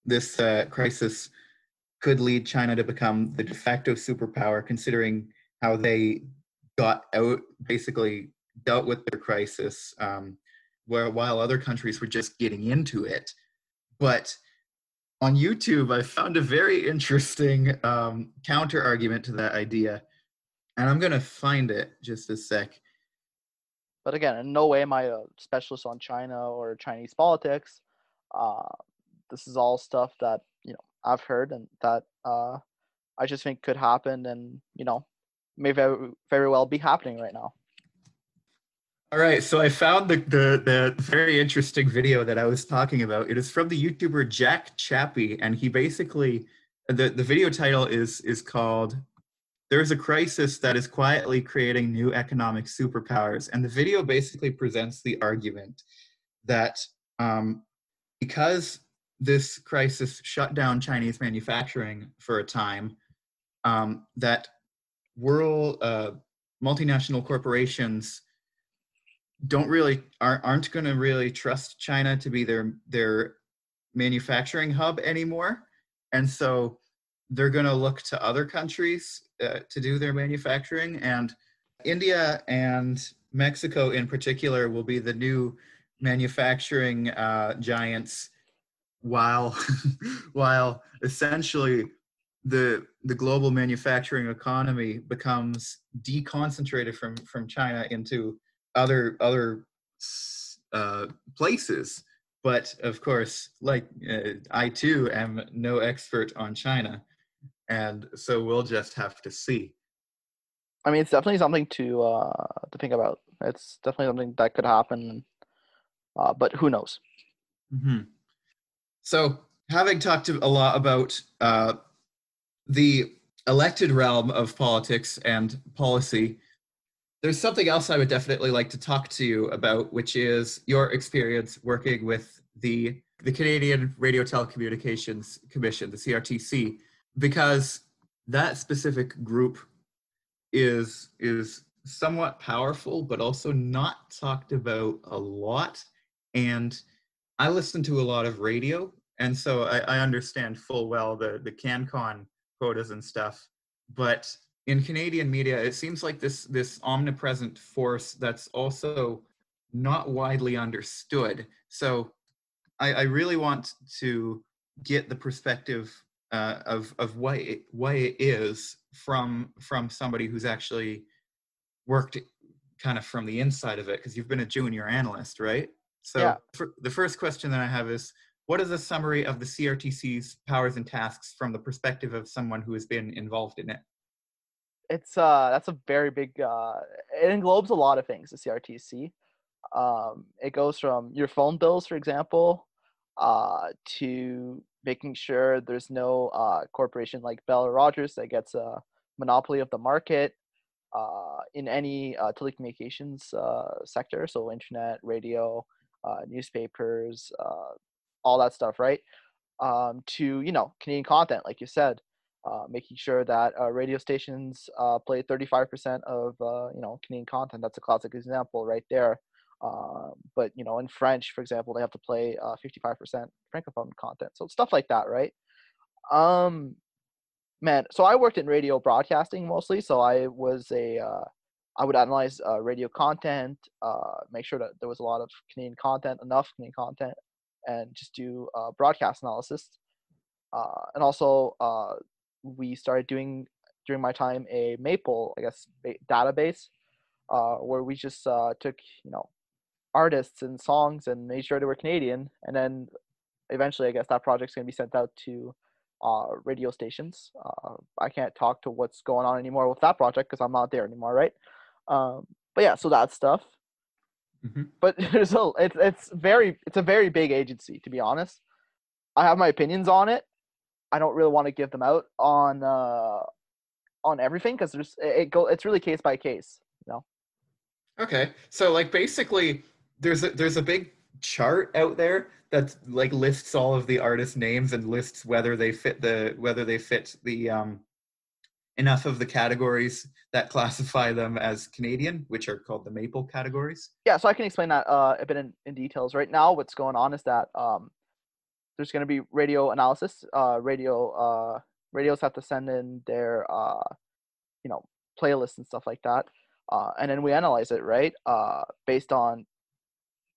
this uh, crisis could lead china to become the de facto superpower considering how they got out basically dealt with their crisis um, where while other countries were just getting into it. But on youtube i found a very interesting um, counter argument to that idea and i'm going to find it just a sec. But again in no way am i a specialist on china or chinese politics. Uh, this is all stuff that you know i've heard and that uh, i just think could happen and you know may very, very well be happening right now all right, so I found the, the, the very interesting video that I was talking about. It is from the YouTuber Jack Chapple, and he basically the the video title is is called "There's a crisis that is quietly creating new economic superpowers," and the video basically presents the argument that um, because this crisis shut down Chinese manufacturing for a time, um, that world uh, multinational corporations don't really aren't, going to really trust China to be their their manufacturing hub anymore, and so they're going to look to other countries uh, to do their manufacturing. And India and Mexico, in particular, will be the new manufacturing uh, giants, while while essentially the the global manufacturing economy becomes deconcentrated from from China into other other uh, places. But of course, like uh, I too am no expert on China, and so we'll just have to see. I mean, it's definitely something to uh, to think about. It's definitely something that could happen, uh, but who knows? Mm-hmm. So, having talked a lot about uh, the elected realm of politics and policy, there's something else I would definitely like to talk to you about, which is your experience working with the the Canadian Radio Telecommunications Commission, the CRTC, because that specific group is is somewhat powerful, but also not talked about a lot. And I listen to a lot of radio, and so I, I understand full well the the CanCon quotas and stuff. But in Canadian media, it seems like this this omnipresent force that's also not widely understood. So I, I really want to get the perspective uh, of of what it, what it is from from somebody who's actually worked kind of from the inside of it because you've been a junior analyst, right? So yeah. the first question that I have is what is a summary of the CRTC's powers and tasks from the perspective of someone who has been involved in it? It's uh that's a very big uh it englobes a lot of things the crtc um it goes from your phone bills for example uh to making sure there's no uh corporation like bell or rogers that gets a monopoly of the market uh in any uh, telecommunications uh sector. So internet radio uh newspapers uh all that stuff right? Um to you know canadian content like you said uh, making sure that uh, radio stations uh, play 35% of uh, you know Canadian content. That's a classic example right there. Um, but you know, in French, for example, they have to play uh, 55% francophone content. So stuff like that, right? Um, man, so I worked in radio broadcasting mostly. So I was a, uh, I would analyze uh, radio content, uh, make sure that there was a lot of Canadian content, enough Canadian content, and just do uh, broadcast analysis. Uh, and also, uh, we started doing during my time a MAPL, I guess, database uh, where we just uh, took you know artists and songs and made sure they were Canadian, and then eventually, I guess that project's gonna be sent out to uh, radio stations. Uh, I can't talk to what's going on anymore with that project because I'm not there anymore, right? Um, but yeah, so that stuff. Mm-hmm. But there's a, it's it's very it's a very big agency to be honest. I have my opinions on it. I don't really want to give them out on uh, on everything because there's it go it's really case by case, you know. Okay, so like basically, there's a there's a big chart out there that like lists all of the artist names and lists whether they fit the whether they fit the um enough of the categories that classify them as Canadian, which are called the MAPL categories. Yeah, so I can explain that uh, a bit in, in details. Right now, what's going on is that um, there's going to be radio analysis. Uh, radio uh, radios have to send in their uh, you know playlists and stuff like that uh, and then we analyze it right uh, based on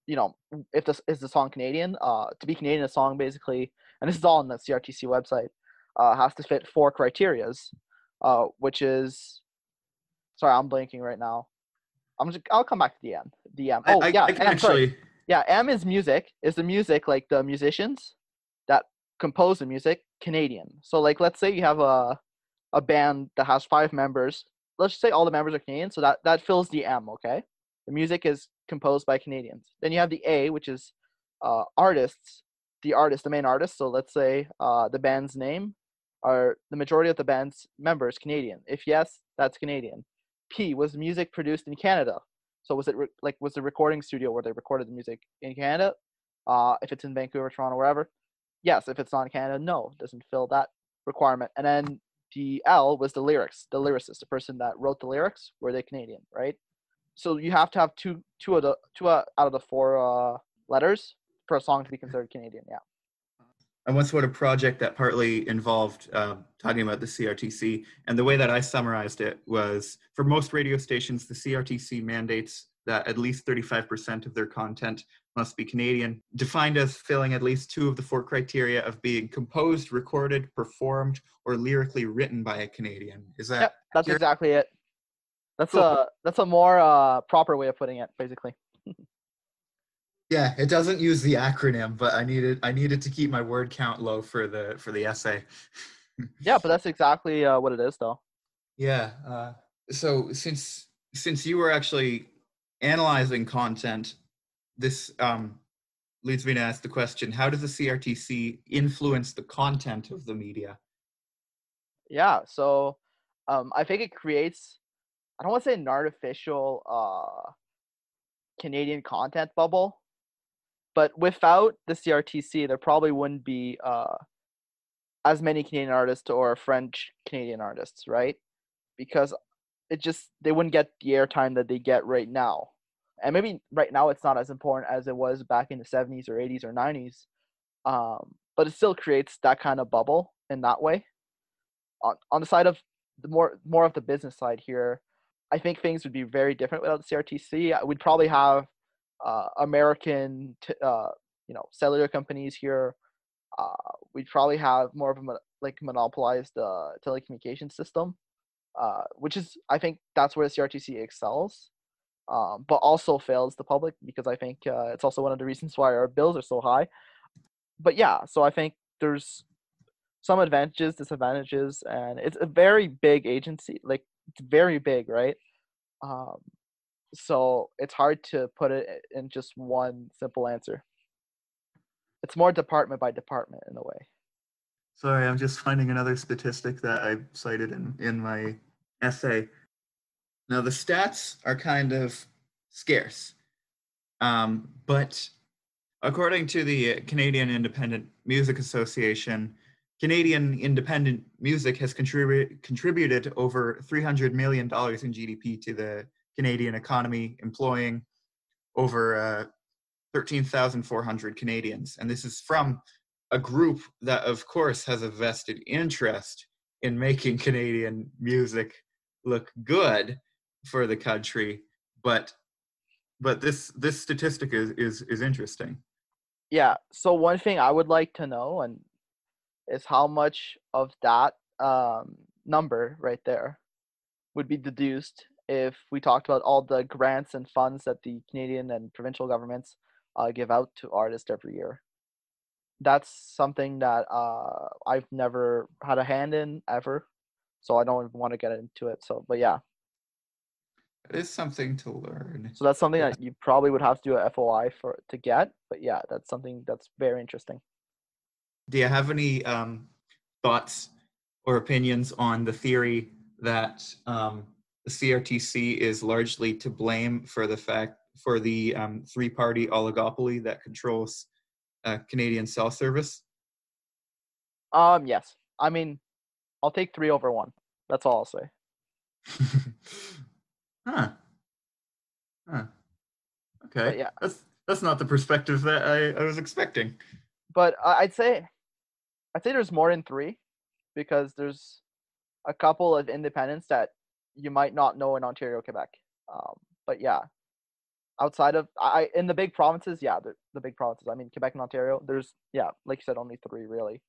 you know if this is the song Canadian uh, to be Canadian a song basically and this is all on the CRTC website uh, has to fit four criterias uh, which is sorry I'm blanking right now I'm just I'll come back to the M the M oh I, yeah I actually sorry. yeah M is music is the music like the musicians that compose the music Canadian so like let's say you have a a band that has five members let's say all the members are Canadian, so that that fills the M. Okay, the music is composed by Canadians. Then you have the A, which is uh, artists, the artist, the main artist. So let's say uh, the band's name are the majority of the band's members Canadian. If yes, that's Canadian. P was music produced in Canada. So was it re- like was the recording studio where they recorded the music in Canada? Uh, if it's in Vancouver, Toronto, wherever, yes. If it's not in Canada, no, doesn't fill that requirement. And then the L was the lyrics, the lyricist, the person that wrote the lyrics, were they Canadian, right? So you have to have two two of the two out of the four uh, letters for a song to be considered Canadian. Yeah. I once wrote a project that partly involved uh, talking about the CRTC, and the way that I summarized it was for most radio stations, the CRTC mandates that at least 35% of their content must be Canadian, defined as filling at least two of the four criteria of being composed, recorded, performed, or lyrically written by a Canadian. Is that? Yep, that's accurate? exactly it. That's cool. a that's a more uh, proper way of putting it, basically. yeah, it doesn't use the acronym, but I needed I needed to keep my word count low for the for the essay. yeah, but that's exactly uh, what it is, though. Yeah. Uh, so since since you were actually analyzing content this um, leads me to ask the question how does the crtc influence the content of the media? Yeah so um, i think it creates i don't want to say an artificial uh, canadian content bubble but without the crtc there probably wouldn't be uh, as many canadian artists or french canadian artists right? Because it just they wouldn't get the airtime that they get right now and maybe right now it's not as important as it was back in the 70s or 80s or 90s um, but it still creates that kind of bubble in that way. On, on the side of the more more of the business side here i think things would be very different without the crtc we'd probably have uh, american t- uh, you know cellular companies here. Uh, we'd probably have more of a like monopolized uh, telecommunication system uh, which is i think that's where the crtc excels um, but also fails the public because I think uh, it's also one of the reasons why our bills are so high. But yeah, so I think there's some advantages, disadvantages, and it's a very big agency. Like it's very big, right? Um, so it's hard to put it in just one simple answer. It's more department by department in a way. Sorry, I'm just finding another statistic that I cited in, in my essay. Now, the stats are kind of scarce, um, but according to the Canadian Independent Music Association, Canadian independent music has contribu- contributed over $300 million in GDP to the Canadian economy, employing over uh, 13,400 Canadians. And this is from a group that, of course, has a vested interest in making Canadian music look good for the country. But but this this statistic is is, is interesting. Yeah. So one thing I would like to know and is how much of that um, number right there would be deduced if we talked about all the grants and funds that the Canadian and provincial governments uh, give out to artists every year. That's something that uh, I've never had a hand in ever, so I don't want to get into it. So, but yeah, it is something to learn. So that's something yeah. that you probably would have to do a FOI for to get, but yeah, that's something that's very interesting. Do you have any um, thoughts or opinions on the theory that um, the CRTC is largely to blame for the fact for the um, three-party oligopoly that controls uh, Canadian cell service? Um, yes. I mean, I'll take three over one. That's all I'll say. huh. Huh. Okay. But yeah. That's that's not the perspective that I, I was expecting. But I'd say, I'd say there's more than three, because there's a couple of independents that you might not know in Ontario, Quebec. Um, but yeah, outside of I in the big provinces, yeah, the, the big provinces. I mean, Quebec and Ontario. There's yeah, like you said, only three really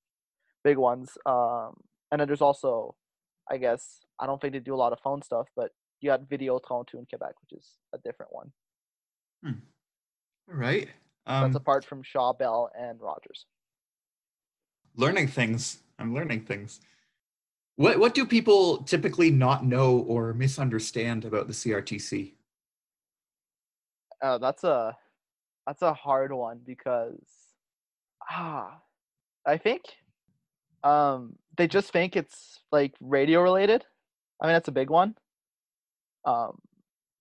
big ones. Um, and then there's also, I guess, I don't think they do a lot of phone stuff, but you got Videotron too in Quebec, which is a different one. Hmm. All right. Um, That's apart from Shaw, Bell, and Rogers. Learning things. I'm learning things. What what do people typically not know or misunderstand about the CRTC? Uh, that's a that's a hard one because ah, I think um they just think it's like radio related. I mean that's a big one. Um,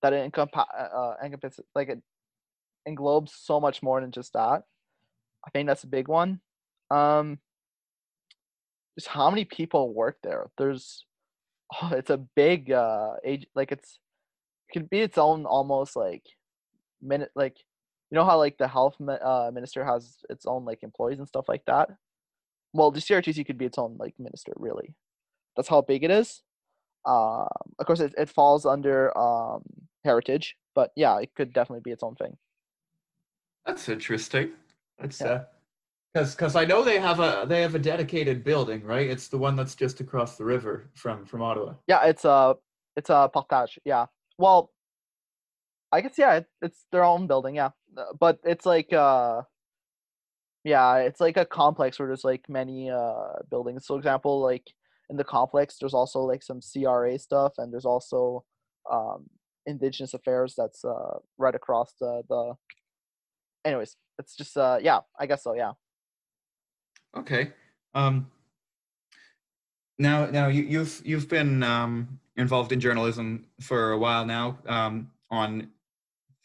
that it encomp- uh, uh encompasses like it englobes so much more than just that. I think that's a big one. Um, just how many people work there. There's oh, it's a big uh age like it's it could be its own almost like minute like you know how like the health uh, minister has its own like employees and stuff like that well the crtc could be its own like minister really that's how big it is um of course it, it falls under um heritage but yeah it could definitely be its own thing that's interesting that's yeah. uh because because I know they have a they have a dedicated building, right? It's the one that's just across the river from from Ottawa. Yeah, it's a it's a Portage. Yeah. Well, I guess yeah, it, it's their own building. Yeah, uh, but it's like uh, yeah, it's like a complex where there's like many uh buildings. So example, like in the complex, there's also like some CRA stuff, and there's also um Indigenous affairs that's uh right across the the. Anyways, it's just uh yeah, I guess so. Yeah. Okay. Um, now, now you, you've you've been um, involved in journalism for a while now, um, on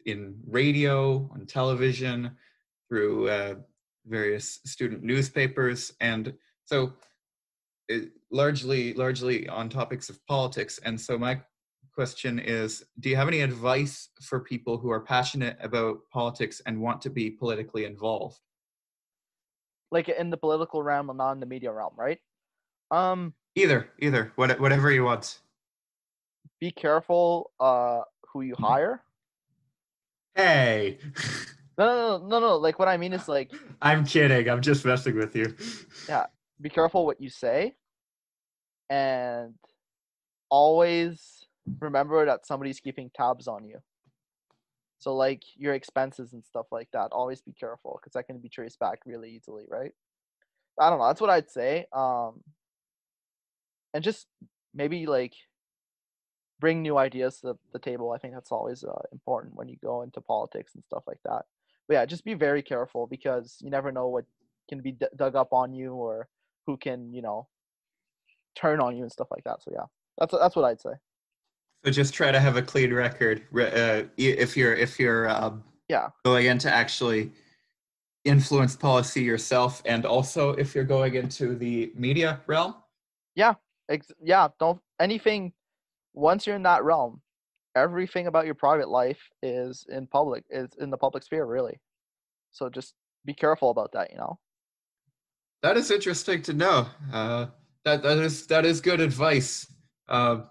in radio, on television, through uh, various student newspapers, and so largely largely on topics of politics. And so my question is, do you have any advice for people who are passionate about politics and want to be politically involved? like in the political realm or not in the media realm, right? Um, either, either, what, whatever you want. Be careful uh, who you hire. Hey. no, no, no, no, no. Like what I mean is like. I'm kidding. I'm just messing with you. Yeah. Be careful what you say, and always remember that somebody's keeping tabs on you. So like your expenses and stuff like that, always be careful because that can be traced back really easily, right? I don't know. That's what I'd say. Um, and just maybe like bring new ideas to the, table. I think that's always uh, important when you go into politics and stuff like that. But yeah, just be very careful because you never know what can be d- dug up on you or who can you know turn on you and stuff like that. So yeah, that's that's what I'd say. So just try to have a clean record uh, if you're if you're um, yeah going into actually influence policy yourself, and also if you're going into the media realm. Yeah, ex- yeah. Don't anything. Once you're in that realm, everything about your private life is in public is in the public sphere really so just be careful about that you know That is interesting to know. Uh, that that is that is good advice, uh,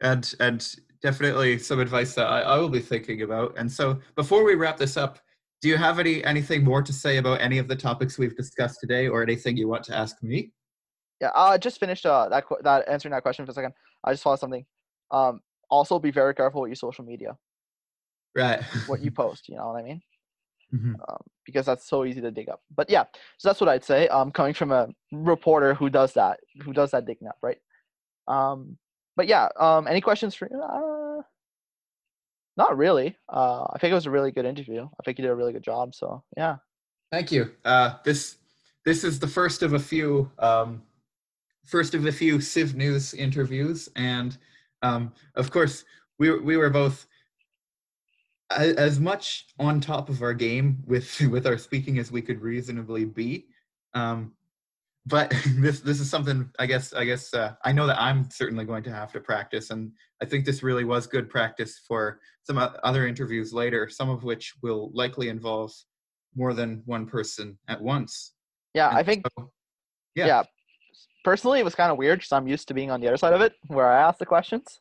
and and definitely some advice that I, I will be thinking about. And so, before we wrap this up, do you have any anything more to say about any of the topics we've discussed today, or anything you want to ask me? yeah i just finished uh that that answering that question for a second i just thought of something um also be very careful with your social media Right. what you post you know what i mean Mhm. um, because that's so easy to dig up. But yeah, so that's what I'd say. Um, coming from a reporter who does that, who does that digging up, right? Um, but yeah, um, any questions for? Uh, not really. Uh, I think it was a really good interview. I think you did a really good job. So yeah, Thank you. Uh, this this is the first of a few um, first of a few Civ News interviews, and um, of course we we were both as much on top of our game with with our speaking as we could reasonably be. Um, but this this is something I guess I guess uh, I know that I'm certainly going to have to practice, and I think this really was good practice for some other interviews later, some of which will likely involve more than one person at once. yeah. I think so- yeah. yeah. Personally, it was kind of weird because I'm used to being on the other side of it, where I ask the questions.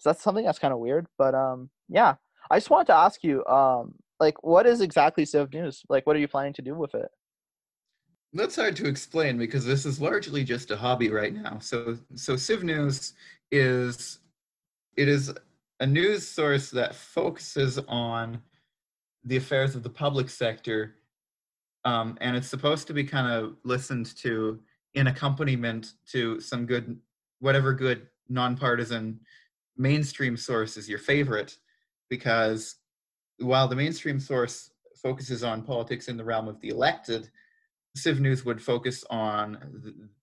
So that's something that's kind of weird. But um, yeah. I just wanted to ask you, um, like, what is exactly Civ News? Like, what are you planning to do with it? That's hard to explain because this is largely just a hobby right now. So so Civ News is it is a news source that focuses on the affairs of the public sector, um, and it's supposed to be kind of listened to in accompaniment to some good, whatever good nonpartisan mainstream source is your favorite, because while the mainstream source focuses on politics in the realm of the elected, Civ News would focus on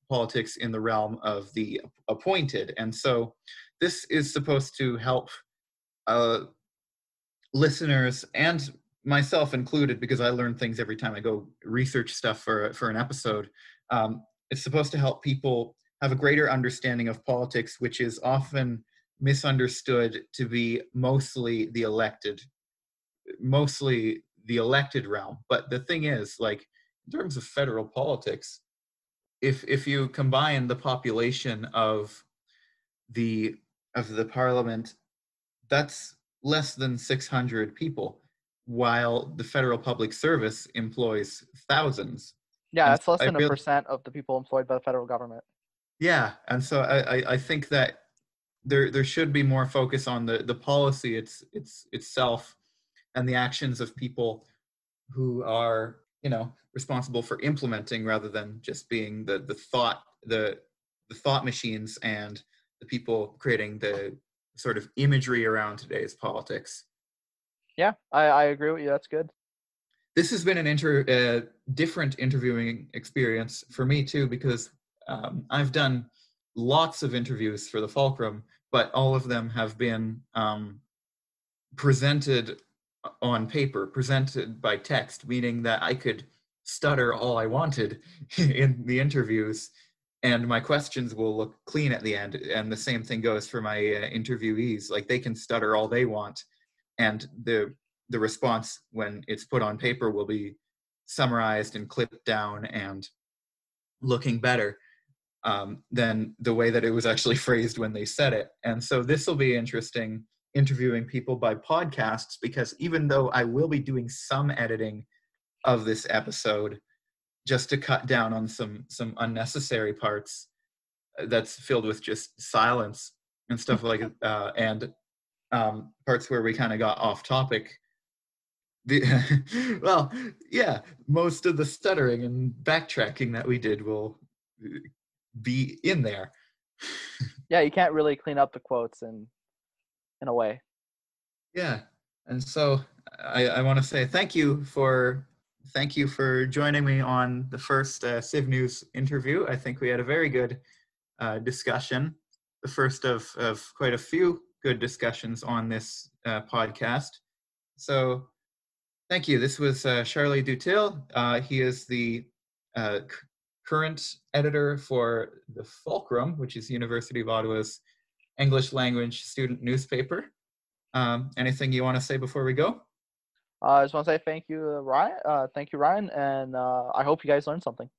politics in the realm of the appointed. And so this is supposed to help uh, listeners and myself included, because I learn things every time I go research stuff for, for an episode. Um, it's supposed to help people have a greater understanding of politics, which is often misunderstood to be mostly the elected, mostly the elected realm. But the thing is, like, in terms of federal politics, if if you combine the population of the of the parliament, that's less than 600 people, while the federal public service employs thousands. Yeah, And that's less than a really- percent of the people employed by the federal government. Yeah, and so I, I, I think that there there should be more focus on the the policy it's it's itself and the actions of people who are you know responsible for implementing rather than just being the the thought the the thought machines and the people creating the sort of imagery around today's politics. Yeah, I, I agree with you. That's good. this has been an inter uh, different interviewing experience for me too because um, I've done lots of interviews for the Fulcrum, but all of them have been um, presented on paper, presented by text, meaning that I could stutter all I wanted in the interviews, and my questions will look clean at the end. And the same thing goes for my uh, interviewees; like they can stutter all they want, and the the response when it's put on paper will be summarized and clipped down and looking better um, than the way that it was actually phrased when they said it. And so this will be interesting interviewing people by podcasts because even though I will be doing some editing of this episode just to cut down on some some unnecessary parts uh, that's filled with just silence and stuff like uh, and um, parts where we kind of got off topic the well yeah most of the stuttering and backtracking that we did will uh, be in there. Yeah, you can't really clean up the quotes in in a way. yeah and so i i want to say thank you for thank you for joining me on the first uh, civ news interview. I think we had a very good uh, discussion the first of of quite a few good discussions on this uh, podcast. So thank you. This was uh, charlie dutil. Uh, he is the uh, current editor for the fulcrum which is university of ottawa's English language student newspaper. Um, anything you want to say before we go? Uh, I just want to say thank you, uh, Ryan. Uh, thank you, Ryan, and uh, I hope you guys learned something.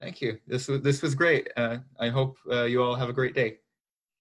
Thank you. This was this was great. Uh, I hope uh, you all have a great day.